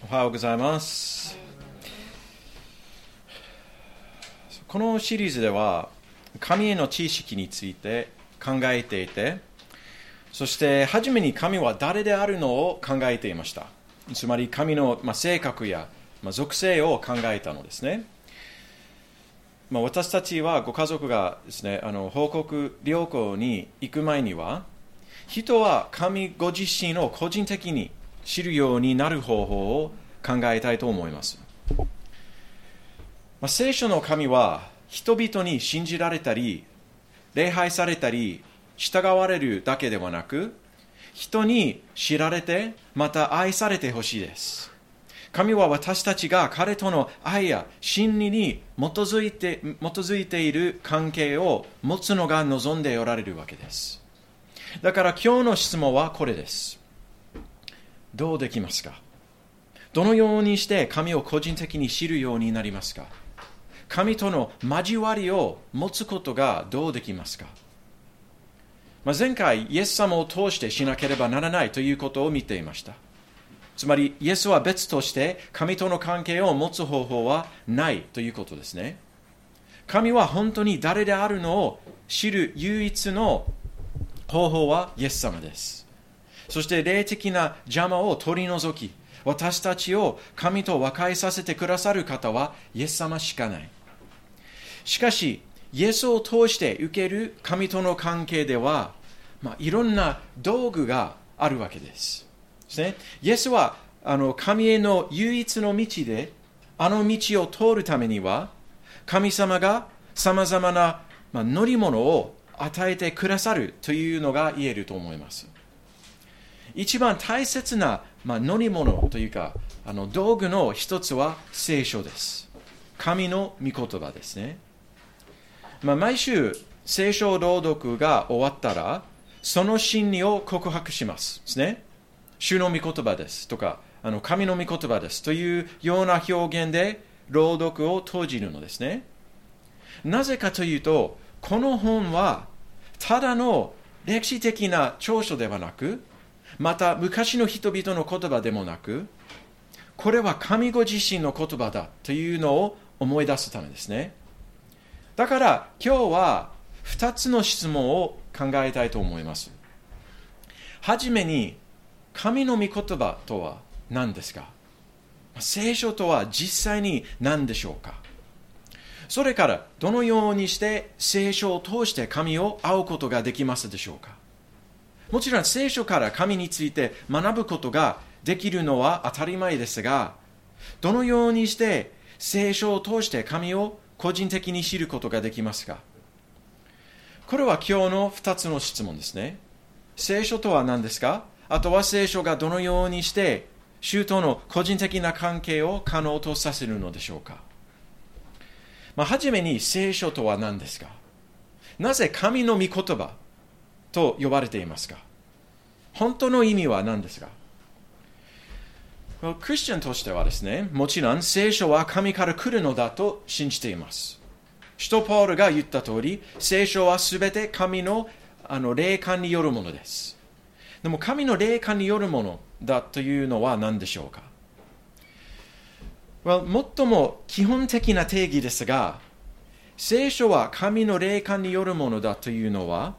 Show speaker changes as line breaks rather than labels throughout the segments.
おはようございます。このシリーズでは神への知識について考えていてそして初めに神は誰であるのを考えていました。つまり神の、ま性格や、ま属性を考えたのですね、まあ、私たちはご家族がですねあの報告旅行に行く前には人は神ご自身を個人的に知るようになる方法を考えたいと思います。まあ、聖書の神は人々に信じられたり、礼拝されたり、従われるだけではなく、人に知られて、また愛されてほしいです。神は私たちが彼との愛や真理に基づいて基づいている関係を持つのが望んでおられるわけです。だから今日の質問はこれです。どうできますか？どのようにして神を個人的に知るようになりますか？神との交わりを持つことがどうできますか、まあ、前回、イエス様を通してしなければならないということを見ていました。つまり、イエスは別として神との関係を持つ方法はないということですね。神は本当に誰であるのを知る唯一の方法はイエス様です。そして霊的な邪魔を取り除き、私たちを神と和解させてくださる方はイエス様しかない。しかし、イエスを通して受ける神との関係では、まあ、いろんな道具があるわけです。ですね、イエスはあの神への唯一の道で、あの道を通るためには、神様がさまざまな、まあ、乗り物を与えてくださるというのが言えると思います。一番大切な、まあ、乗り物というかあの道具の一つは聖書です。神の御言葉ですね。まあ、毎週聖書朗読が終わったらその真理を告白しますですね。主の御言葉ですとかあの神の御言葉ですというような表現で朗読を閉じるのですね。なぜかというとこの本はただの歴史的な長所ではなくまた昔の人々の言葉でもなく、これは神ご自身の言葉だというのを思い出すためですね。だから今日は2つの質問を考えたいと思います。はじめに、神の御言葉とは何ですか？聖書とは実際に何でしょうか？それからどのようにして聖書を通して神を会うことができますでしょうか？もちろん聖書から神について学ぶことができるのは当たり前ですが、どのようにして聖書を通して神を個人的に知ることができますか？これは今日の2つの質問ですね。聖書とは何ですか？あとは聖書がどのようにして主との個人的な関係を可能とさせるのでしょうか、まあ、はじめに聖書とは何ですか？なぜ神の御言葉と呼ばれていますか本当の意味は何ですかクリスチャンとしてはですね、もちろん聖書は神から来るのだと信じています。使徒パウルが言った通り、聖書はすべて神のあの霊感によるものです。でも神の霊感によるものだというのは何でしょうか、well、最も基本的な定義ですが、聖書は神の霊感によるものだというのは、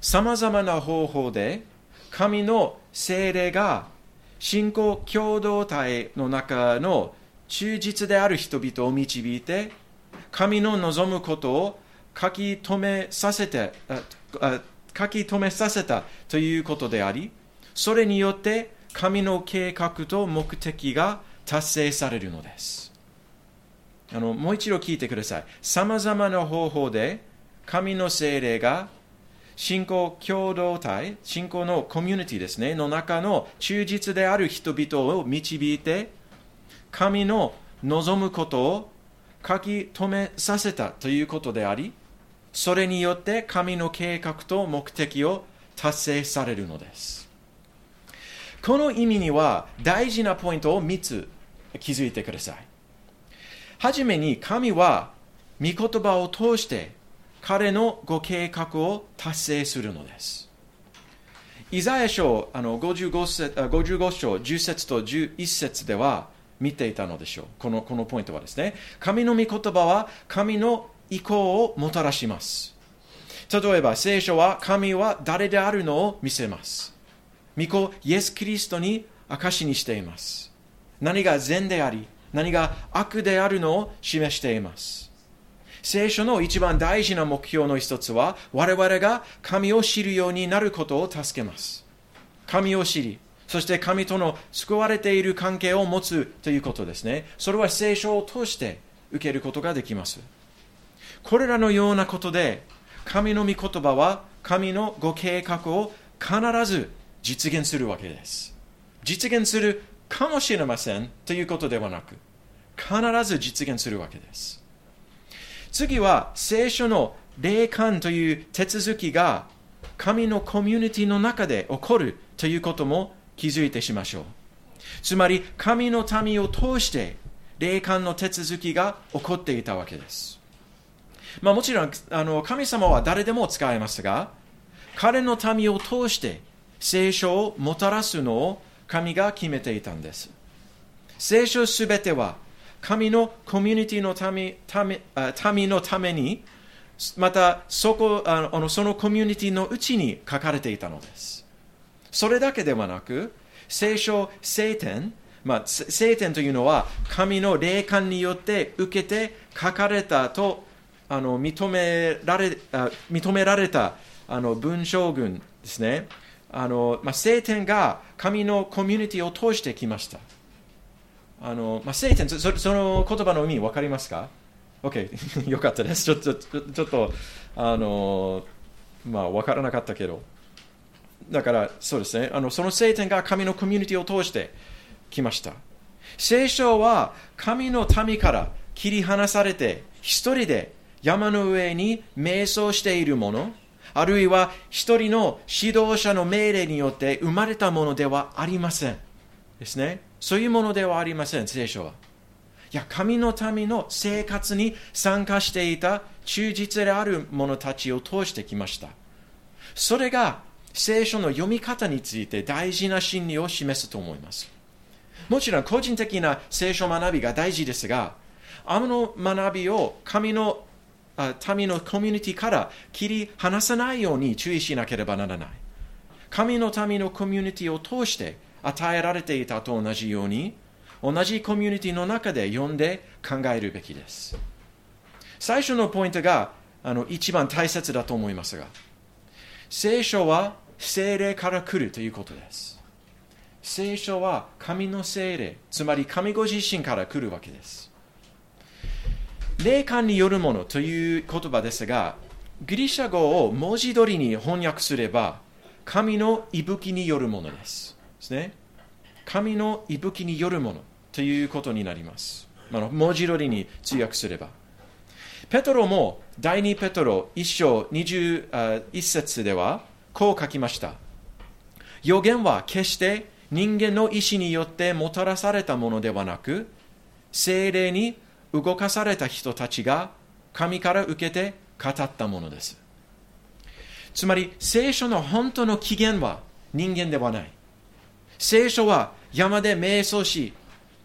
さまざまな方法で神の精霊が信仰共同体の中の忠実である人々を導いて神の望むことを書き留めさせて書き留めさせたということでありそれによって神の計画と目的が達成されるのです。あのもう一度聞いてください。さまざまな方法で神の精霊が信仰共同体、信仰のコミュニティですね、の中の忠実である人々を導いて、神の望むことを書き留めさせたということであり、それによって神の計画と目的を達成されるのです。この意味には大事なポイントを3つ気づいてください。はじめに神は御言葉を通して彼のご計画を達成するのです。イザヤ書あの 55, 節55章10節と11節では見ていたのでしょう。このこのポイントはですね。神の御言葉は神の意向をもたらします。例えば聖書は神は誰であるのを見せます。御子イエス・キリストに証にしています。何が善であり何が悪であるのを示しています。聖書の一番大事な目標の一つは我々が神を知るようになることを助けます。神を知りそして神との救われている関係を持つということですね。それは聖書を通して受けることができます。これらのようなことで神の御言葉は神のご計画を必ず実現するわけです。実現するかもしれませんということではなく必ず実現するわけです。次は聖書の霊感という手続きが神のコミュニティの中で起こるということも気づいてしましょう。つまり神の民を通して霊感の手続きが起こっていたわけです。まあ、もちろんあの神様は誰でも使えますが彼の民を通して聖書をもたらすのを神が決めていたんです。聖書すべては神のコミュニティの民民のためにまたそこあのそのコミュニティのうちに書かれていたのです。それだけではなく聖書聖典まあ、聖典というのは神の霊感によって受けて書かれたとあの認められあ認められたあの文章群ですね。あの、まあ、聖典が神のコミュニティを通してきました。あの、まあ、聖典そその言葉の意味分かりますか ?OK よかったですちょっとちょっとあのまあ分からなかったけどだからそうですねあのその聖典が神のコミュニティを通してきました聖書は神の民から切り離されて一人で山の上に瞑想しているもの、あるいは一人の指導者の命令によって生まれたものではありません。ですね。そういうものではありません、聖書は。いや、神の民の生活に参加していた忠実である者たちを通してきました。それが聖書の読み方について大事な真理を示すと思います。もちろん個人的な聖書学びが大事ですが、あの学びを神の民のコミュニティから切り離さないように注意しなければならない。神の民のコミュニティを通して与えられていたと同じように、同じコミュニティの中で読んで考えるべきです。最初のポイントがあの一番大切だと思いますが、聖書は精霊から来るということです。聖書は神の精霊、つまり神ご自身から来るわけです。霊感によるものという言葉ですが、ギリシャ語を文字通りに翻訳すれば、神の息吹によるものです。ですね。神の息吹によるものということになります。あ文字通りに通訳すれば。ペトロも第2ペトロ1章21節ではこう書きました。予言は決して人間の意志によってもたらされたものではなく、精霊に動かされた人たちが神から受けて語ったものです。つまり聖書の本当の起源は人間ではない。聖書は山で瞑想し、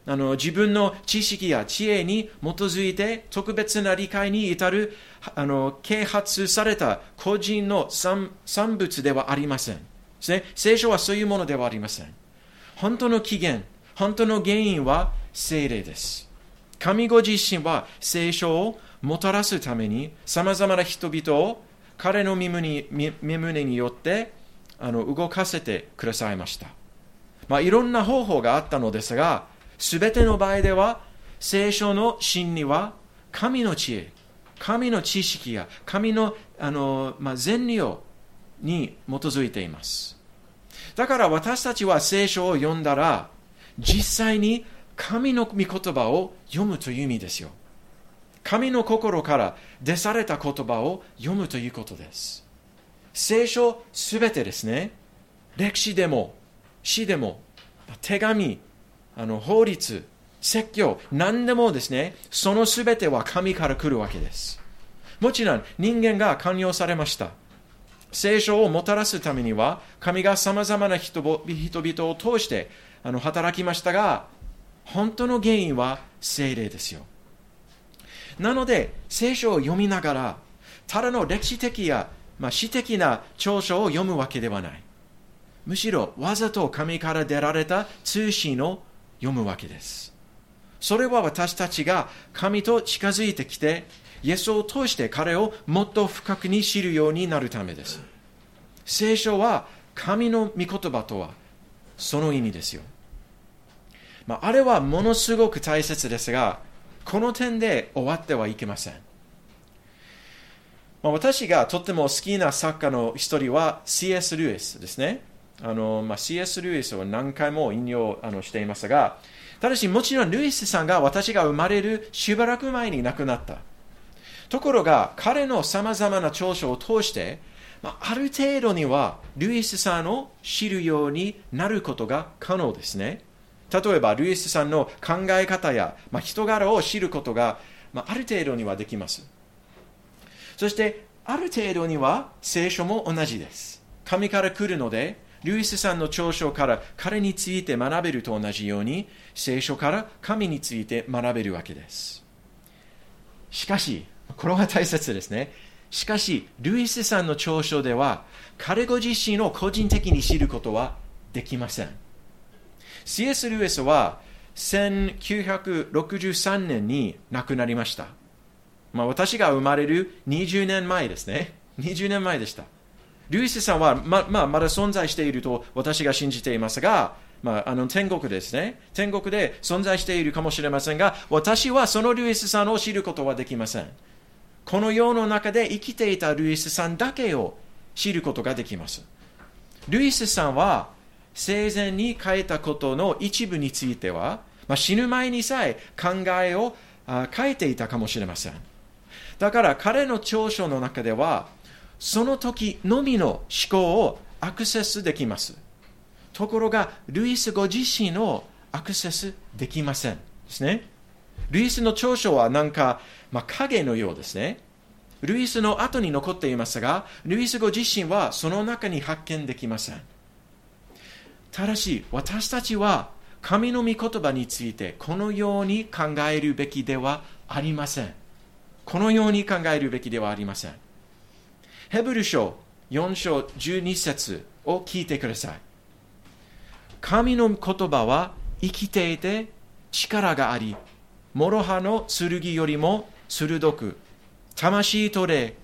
あの自分の知識や知恵に基づいて特別な理解に至るあの啓発された個人の産物ではありません、ね。聖書はそういうものではありません。本当の起源、本当の原因は聖霊です。神ご自身は聖書をもたらすためにさまざまな人々を彼の身胸によってあの動かせてくださいました。まあ、いろんな方法があったのですが、すべての場合では聖書の真理は神の知恵、神の知識や神のあの、まあ、善理をに基づいています。だから私たちは聖書を読んだら実際に神の御言葉を読むという意味ですよ。神の心から出された言葉を読むということです。聖書すべてですね、歴史でも、詩でも、手紙、あの法律、説教、何でもですね、そのすべては神から来るわけです。もちろん人間が寛容されました。聖書をもたらすためには、神がさまざまな人々を通してあの働きましたが、本当の原因は精霊ですよ。なので、聖書を読みながら、ただの歴史的や、まあ、史的な長所を読むわけではない。むしろ、わざと神から出られた通信を読むわけです。それは私たちが神と近づいてきて、イエスを通して彼をもっと深くに知るようになるためです。聖書は神の御言葉とはその意味ですよ。まあ、あれはものすごく大切ですが、この点で終わってはいけません。まあ、私がとっても好きな作家の一人は C.S. ルイスですね。あのまあ、C.S. ルイスを何回も引用あのしていますが、ただしもちろんルイスさんが私が生まれるしばらく前に亡くなった。ところが彼のさまざまな長所を通して、まあ、ある程度にはルイスさんを知るようになることが可能ですね。例えば、ルイスさんの考え方や、まあ、人柄を知ることが、まあ、ある程度にはできます。そして、ある程度には聖書も同じです。神から来るので、ルイスさんの長所から彼について学べると同じように、聖書から神について学べるわけです。しかし、これは大切ですね。しかし、ルイスさんの長所では、彼ご自身を個人的に知ることはできません。C.S. ルイスは1963年に亡くなりました。まあ、私が生まれる20年前ですね。20年前でした。ルイスさんはま,、まあ、まだ存在していると私が信じていますが、まあ、あの天国ですね。天国で存在しているかもしれませんが、私はそのルイスさんを知ることはできません。この世の中で生きていたルイスさんだけを知ることができます。ルイスさんは生前に書いたことの一部については、まあ、死ぬ前にさえ考えを書いていたかもしれません。だから彼の長所の中では、その時のみの思考をアクセスできます。ところが、ルイスご自身のアクセスできません。ですね。ルイスの長所はなんか、まあ、影のようですね。ルイスの後に残っていますが、ルイスご自身はその中に発見できません。ただし、私たちは神の御言葉についてこのように考えるべきではありません。このように考えるべきではありません。ヘブル書4章12節を聞いてください。神の言葉は生きていて力があり、諸刃の剣よりも鋭く、魂と霊、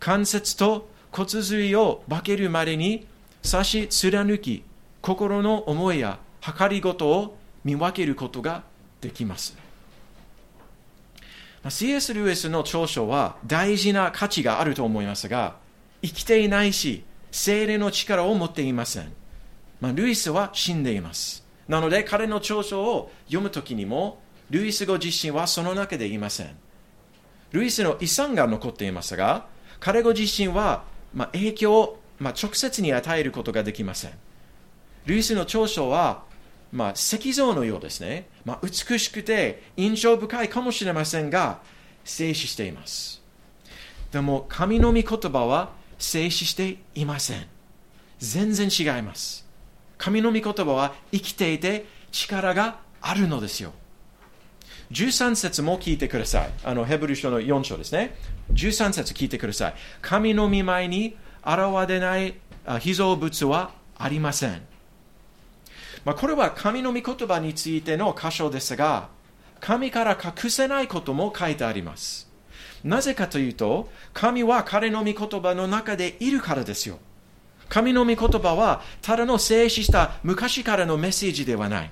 関節と骨髄を化けるまでに差し貫き、心の思いや計りごとを見分けることができます。C.S. ルイスの長所は大事な価値があると思いますが、生きていないし、精霊の力を持っていません。まあ、ルイスは死んでいます。なので彼の長所を読むときにも、ルイスご自身はその中でいません。ルイスの遺産が残っていますが、彼ご自身は、まあ、影響を、まあ、直接に与えることができません。ルイスの長所は、まあ、石像のようですね。まあ、美しくて印象深いかもしれませんが、静止しています。でも、神の御言葉は静止していません。全然違います。神の御言葉は生きていて力があるのですよ。13節も聞いてください。あのヘブル書の4章ですね。13節聞いてください。神の見舞いに現れない被造物はありません。まあ、これは神の御言葉についての箇所ですが、神から隠せないことも書いてあります。なぜかというと、神は彼の御言葉の中でいるからですよ。神の御言葉は、ただの静止した昔からのメッセージではない。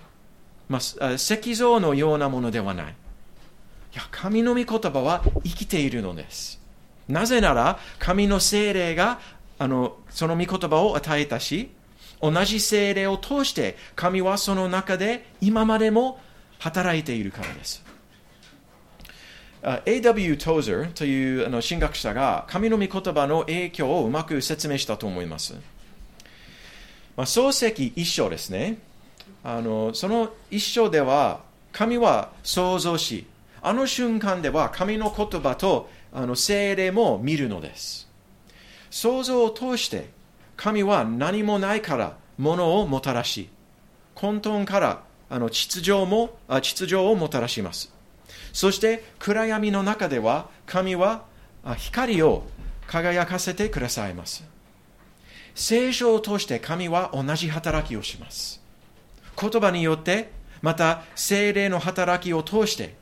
まあ、石像のようなものではない。いや、神の御言葉は生きているのです。なぜなら、神の精霊があのその御言葉を与えたし、同じ精霊を通して神はその中で今までも働いているからです。A.W. トーザーというあの神学者が神の御言葉の影響をうまく説明したと思います。まあ、創世記一章ですね。あのその一章では神は創造し、あの瞬間では神の言葉とあの精霊も見るのです。創造を通して神は何もないから物をもたらし、混沌からあの秩序も秩序をもたらします。そして暗闇の中では神は光を輝かせてくださいます。聖書を通して神は同じ働きをします。言葉によって、また精霊の働きを通して、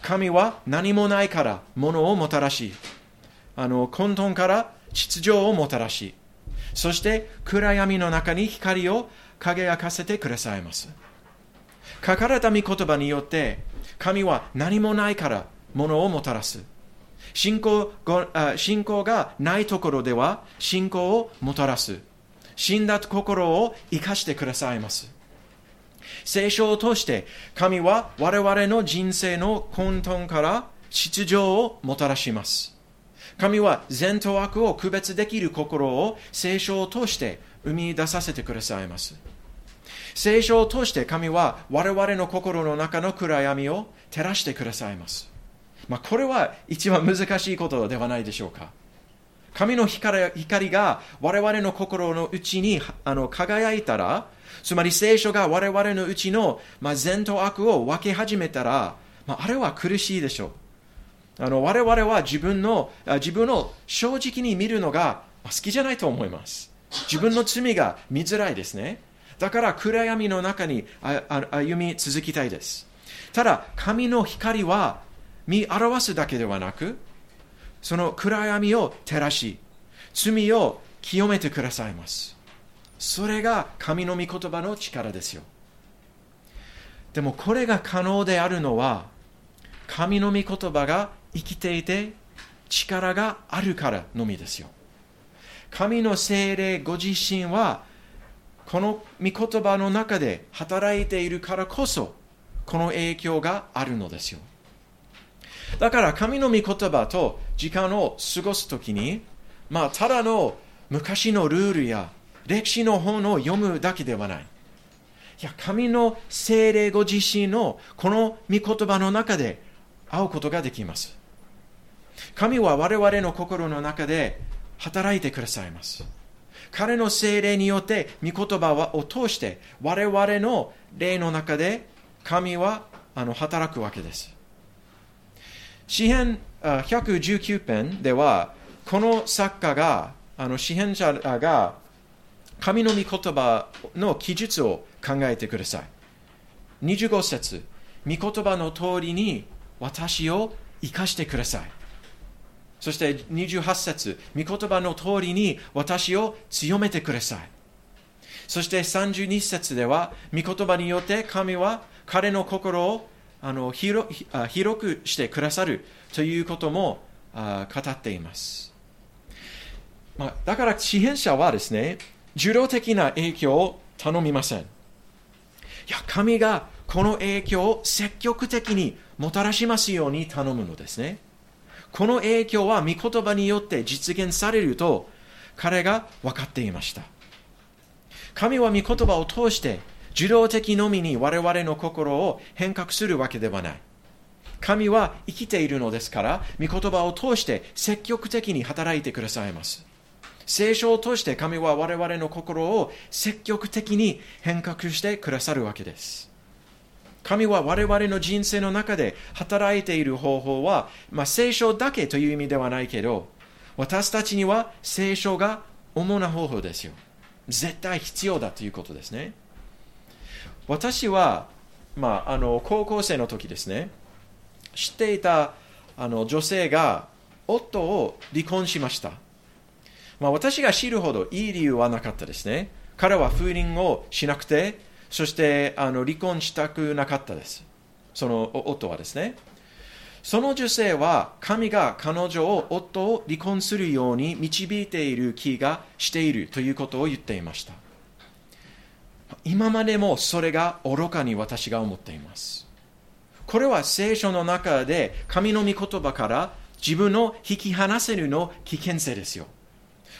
神は何もないから物をもたらし、あの混沌から秩序をもたらし、そして暗闇の中に光を輝かせてくださいます。書かれた御言葉によって、神は何もないから物をもたらす。信仰信仰がないところでは信仰をもたらす。死んだ心を生かしてくださいます。聖書を通して神は我々の人生の混沌から秩序をもたらします。神は善と悪を区別できる心を聖書を通して生み出させてくださいます。聖書を通して神は我々の心の中の暗闇を照らしてくださいます。まあ、これは一番難しいことではないでしょうか。神の光が我々の心の内にあの輝いたら、つまり聖書が我々のうちの、ま、善と悪を分け始めたら、まあ、あれは苦しいでしょう。あの我々は自分の自分を正直に見るのが好きじゃないと思います。自分の罪が見づらいですね。だから暗闇の中に歩み続きたいです。ただ、神の光は見表すだけではなく、その暗闇を照らし、罪を清めてくださいます。それが神の御言葉の力ですよ。でもこれが可能であるのは、神の御言葉が生きていて力があるからのみですよ。神の精霊ご自身は、この御言葉の中で働いているからこそ、この影響があるのですよ。だから神の御言葉と時間を過ごすときに、まあ、ただの昔のルールや歴史の本を読むだけではない。いや、神の精霊ご自身のこの御言葉の中で会うことができます。神は我々の心の中で働いてくださいます。彼の精霊によって御言葉を通して我々の霊の中で神はあの働くわけです。詩編119編では、この作家が、あの詩編者が、神の御言葉の記述を考えてください。25節、御言葉の通りに私を生かしてください。そして28節、御言葉の通りに私を強めてください。そして32節では、御言葉によって神は彼の心をあの広広くしてくださるということもあ語っています。まあ、だから支援者はですね、受動的な影響を頼みません。いや、神がこの影響を積極的にもたらしますように頼むのですね。この影響は御言葉によって実現されると彼が分かっていました。神は御言葉を通して受動的のみに我々の心を変革するわけではない。神は生きているのですから、御言葉を通して積極的に働いてくださいます。聖書を通して神は我々の心を積極的に変革してくださるわけです。神は我々の人生の中で働いている方法は、まあ、聖書だけという意味ではないけど、私たちには聖書が主な方法ですよ。絶対必要だということですね。私は、まあ、あの高校生の時ですね、知っていたあの女性が夫を離婚しました。まあ、私が知るほどいい理由はなかったですね。彼は不倫をしなくて、そしてあの離婚したくなかったです。その夫はですね。その女性は神が彼女を夫を離婚するように導いている気がしているということを言っていました。今までもそれが愚かに私が思っています。これは聖書の中で神の御言葉から自分を引き離せるの危険性ですよ。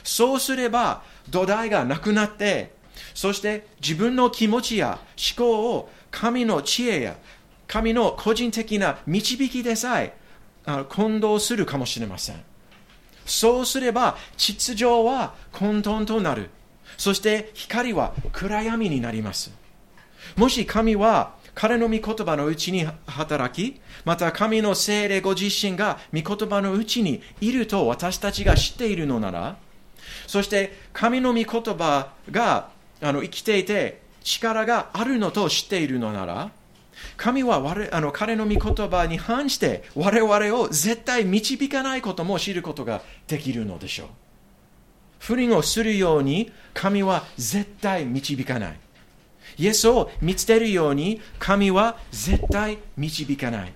そうすれば土台がなくなって、そして自分の気持ちや思考を神の知恵や神の個人的な導きでさえ混同するかもしれません。そうすれば秩序は混沌となる。そして光は暗闇になります。もし神は彼の御言葉のうちに働き、また神の精霊ご自身が御言葉のうちにいると私たちが知っているのなら、そして神の御言葉があの生きていて力があるのと知っているのなら、神は我あの彼の御言葉に反して我々を絶対導かないことも知ることができるのでしょう。不倫をするように神は絶対導かない。イエスを見つけるように神は絶対導かない。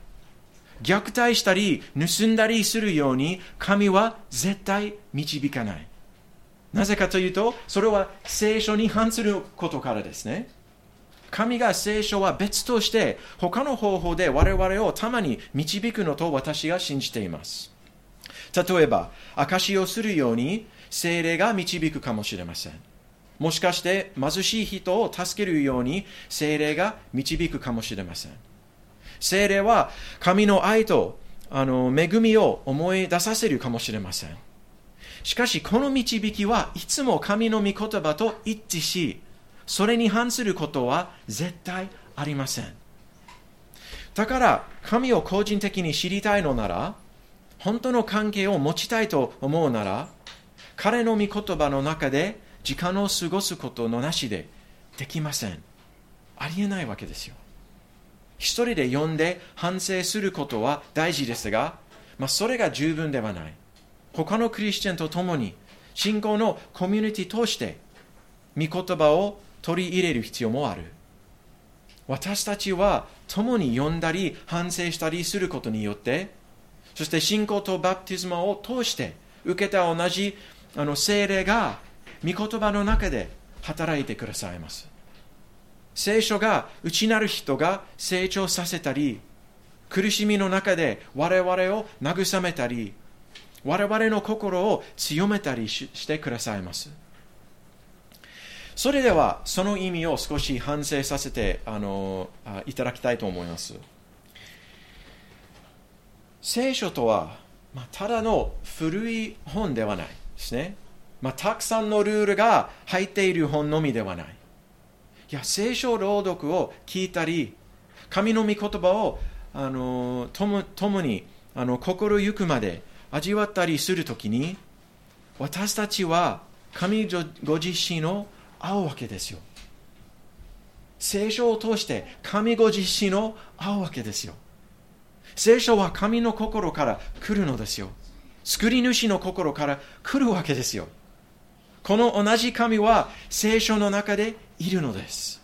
虐待したり盗んだりするように神は絶対導かない。なぜかというと、それは聖書に反することからですね。神が聖書は別として他の方法で我々をたまに導くのと私が信じています。例えば、証しをするように精霊が導くかもしれません。もしかして貧しい人を助けるように精霊が導くかもしれません。精霊は神の愛とあの恵みを思い出させるかもしれません。しかし、この導きはいつも神の御言葉と一致し、それに反することは絶対ありません。だから、神を個人的に知りたいのなら、本当の関係を持ちたいと思うなら、彼の御言葉の中で時間を過ごすことのなしでできません。ありえないわけですよ。一人で読んで反省することは大事ですが、まあ、それが十分ではない。他のクリスチャンと共に信仰のコミュニティとして御言葉を取り入れる必要もある。私たちは共に読んだり反省したりすることによって、そして信仰とバプテスマを通して受けた同じあの精霊が御言葉の中で働いてくださいます。聖書が内なる人が成長させたり、苦しみの中で我々を慰めたり、我々の心を強めたりしてくださいます。それでは、その意味を少し反省させてあのいただきたいと思います。聖書とは、まあ、ただの古い本ではないですね。まあ、たくさんのルールが入っている本のみではない。いや、聖書朗読を聞いたり、神の御言葉をあの共にあの心ゆくまで味わったりするときに、私たちは神ご自身を会うわけですよ。聖書を通して神ご自身を会うわけですよ。聖書は神の心から来るのですよ。作り主の心から来るわけですよ。この同じ神は聖書の中でいるのです。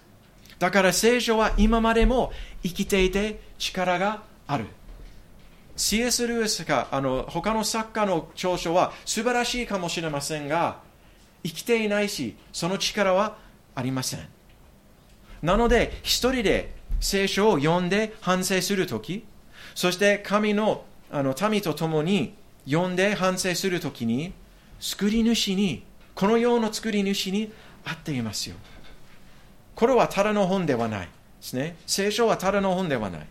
だから聖書は今までも生きていて力がある。C.S. ルースかあの他の作家の長所は素晴らしいかもしれませんが生きていないしその力はありません。なので一人で聖書を読んで反省するときそして神のあの民と共に読んで反省するときに作り主にこの世の作り主に会っていますよ。これはただの本ではないですね。聖書はただの本ではない。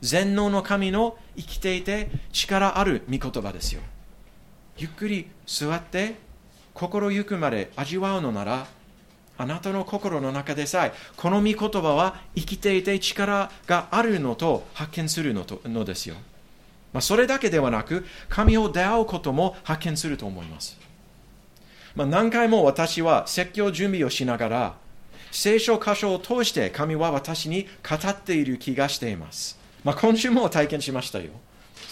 全能の神の生きていて力ある御言葉ですよ。ゆっくり座って心ゆくまで味わうのならあなたの心の中でさえこの御言葉は生きていて力があるのと発見するのとのですよ。まあ、それだけではなく神を出会うことも発見すると思います。まあ、何回も私は説教準備をしながら聖書箇所を通して神は私に語っている気がしています。まあ、今週も体験しましたよ。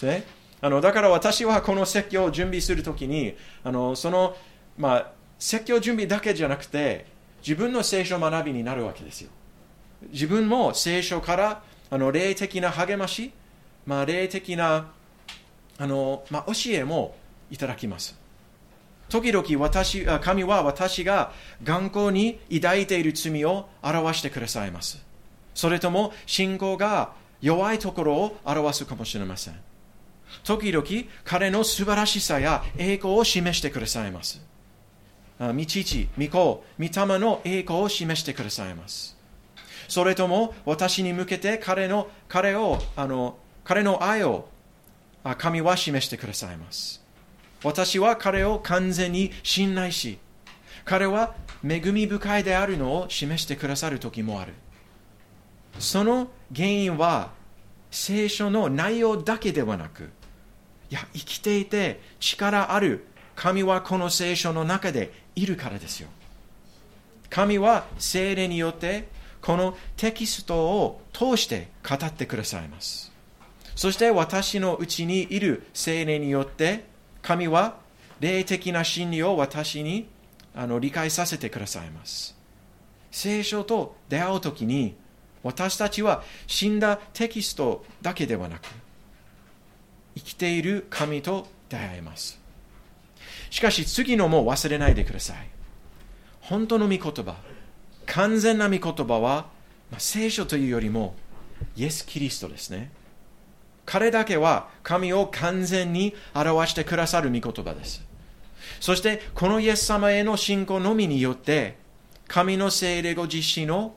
ね、あのだから私はこの説教を準備するときに、あのその、まあ、説教準備だけじゃなくて、自分の聖書学びになるわけですよ。自分も聖書からあの霊的な励まし、まあ、霊的なあの、まあ、教えもいただきます。時々私神は私が頑固に抱いている罪を表してくださいます。それとも信仰が弱いところを表すかもしれません。時々彼の素晴らしさや栄光を示してくださいます。御父、御子、御霊の栄光を示してくださいます。それとも私に向けて彼の彼をあの彼の愛を神は示してくださいます。私は彼を完全に信頼し、彼は恵み深いであるのを示してくださる時もある。その原因は聖書の内容だけではなくいや生きていて力ある神はこの聖書の中でいるからですよ。神は聖霊によってこのテキストを通して語ってくださいます。そして私のうちにいる聖霊によって神は霊的な真理を私にあの理解させてくださいます。聖書と出会うときに私たちは死んだテキストだけではなく生きている神と出会えます。しかし次のも忘れないでください。本当の御言葉完全な御言葉は、まあ、聖書というよりもイエス・キリストですね。彼だけは神を完全に表してくださる御言葉です。そしてこのイエス様への信仰のみによって神の聖霊ご自身の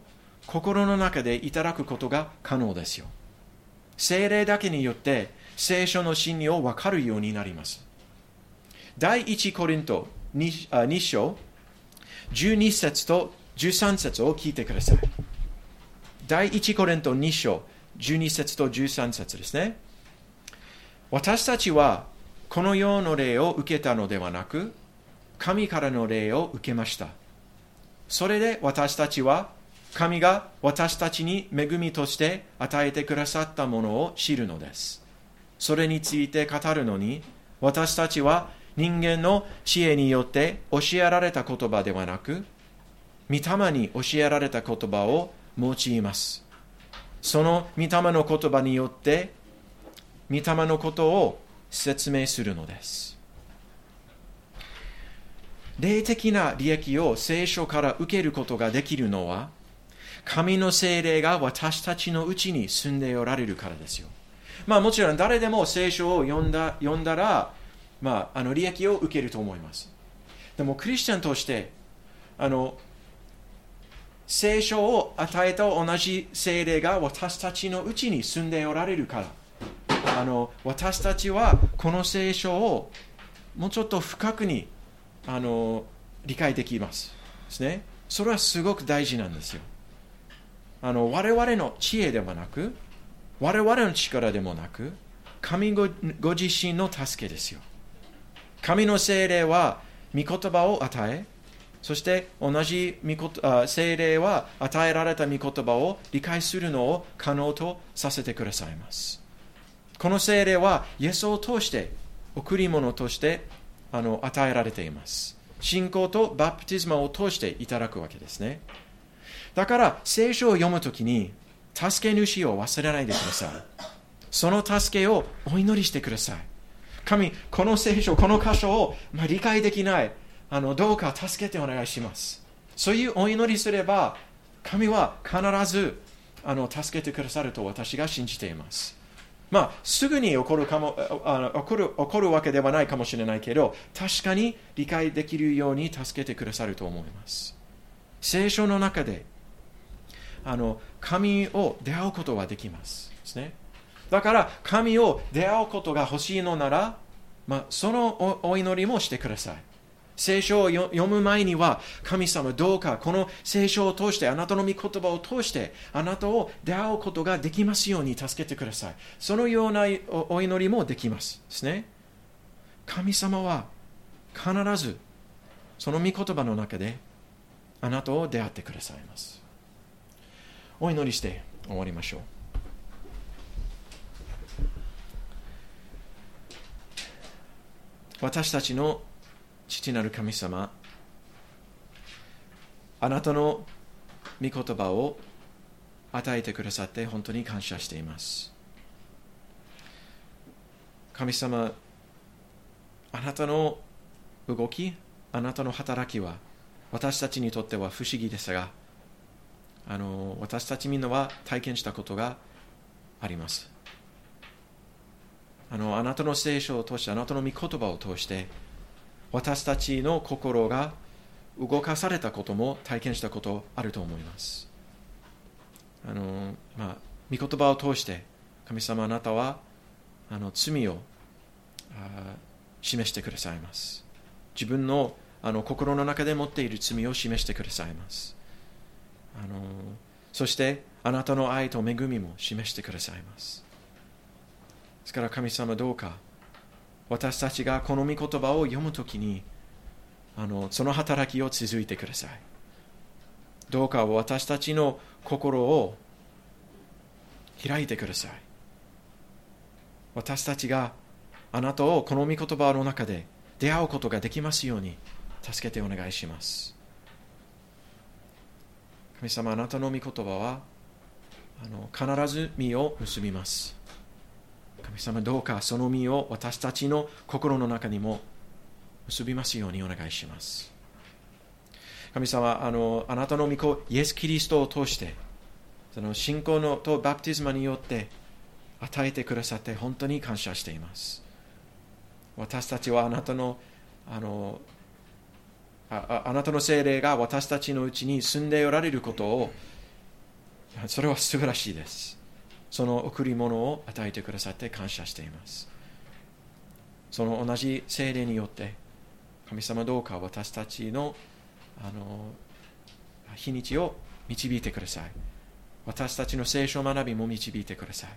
心の中でいただくことが可能ですよ。聖霊だけによって聖書の真理を分かるようになります。第1コリント 2, 2章12節と13節を聞いてください。第1コリント2章12節と13節ですね。私たちはこの世の霊を受けたのではなく、神からの霊を受けました。それで私たちは、神が私たちに恵みとして与えてくださったものを知るのです。それについて語るのに、私たちは人間の知恵によって教えられた言葉ではなく、御霊に教えられた言葉を用います。その御霊の言葉によって、御霊のことを説明するのです霊的な利益を聖書から受けることができるのは神の精霊が私たちのうちに住んでおられるからですよ。まあもちろん誰でも聖書を読んだ読んだら、まあ、あの利益を受けると思います。でもクリスチャンとしてあの聖書を与えた同じ精霊が私たちのうちに住んでおられるからあの私たちはこの聖書をもうちょっと深くにあの理解できます。ですね。それはすごく大事なんですよ。あの我々の知恵ではなく我々の力でもなく神ごご自身の助けですよ。神の精霊は御言葉を与えそして同じ精霊は与えられた御言葉を理解するのを可能とさせてくださいます。この精霊はイエスを通して贈り物としてあの与えられています。信仰とバプティズマを通していただくわけですね。だから聖書を読むときに助け主を忘れないでください。その助けをお祈りしてください。神この聖書この箇所を、まあ、理解できない。あのどうか助けてお願いします。そういうお祈りすれば神は必ずあの助けてくださると私が信じています。まあ、すぐに起こるかもあの起こる起こるわけではないかもしれないけど、確かに理解できるように助けてくださると思います。聖書の中であの神を出会うことはできますですね。だから神を出会うことが欲しいのなら、まあ、そのお祈りもしてください。聖書を読む前には、神様どうかこの聖書を通して、あなたの御言葉を通して、あなたを出会うことができますように助けてください。そのようなお祈りもできますですね。神様は必ずその御言葉の中であなたを出会ってくださいます。お祈りして終わりましょう。私たちの父なる神様あなたの御言葉を与えてくださって本当に感謝しています神様あなたの動きあなたの働きは私たちにとっては不思議ですがあの私たちみんなは体験したことがあります。あのあなたの聖書を通してあなたの御言葉を通して私たちの心が動かされたことも体験したことあると思います。あの、まあ、御言葉を通して神様あなたはあの罪を示してくださいます。自分のあの心の中で持っている罪を示してくださいます。あのそしてあなたの愛と恵みも示してくださいます。ですから神様どうか私たちがこの御言葉を読むときにあのその働きを続いてください。どうか私たちの心を開いてください。私たちがあなたをこの御言葉の中で出会うことができますように助けてお願いします。神様あなたの御言葉はあの必ず実を結びます。神様どうかその実を私たちの心の中にも結びますようにお願いします。神様あのあなたの御子イエス・キリストを通してその信仰のとバプテスマによって与えてくださって本当に感謝しています。私たちはあなたのあのああなたの精霊が私たちのうちに住んでおられることをそれは素晴らしいです。その贈り物を与えてくださって感謝しています。その同じ精霊によって神様どうか私たちのあの日にちを導いてください。私たちの聖書学びも導いてください。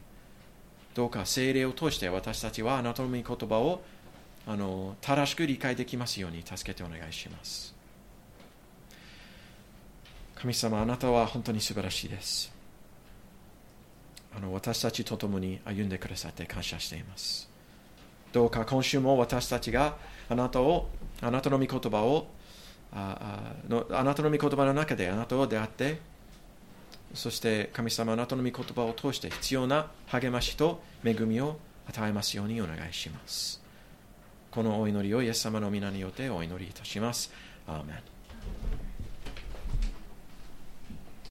どうか精霊を通して私たちはあなたの御言葉をあの正しく理解できますように助けてお願いします。神様あなたは本当に素晴らしいです。あの私たちと共に歩んでくださって感謝しています。どうか今週も私たちがあなたをあなたの御言葉をあのあなたの御言葉の中であなたを出会ってそして神様あなたの御言葉を通して必要な励ましと恵みを与えますようにお願いします。このお祈りをイエス様の皆によってお祈りいたします。アーメン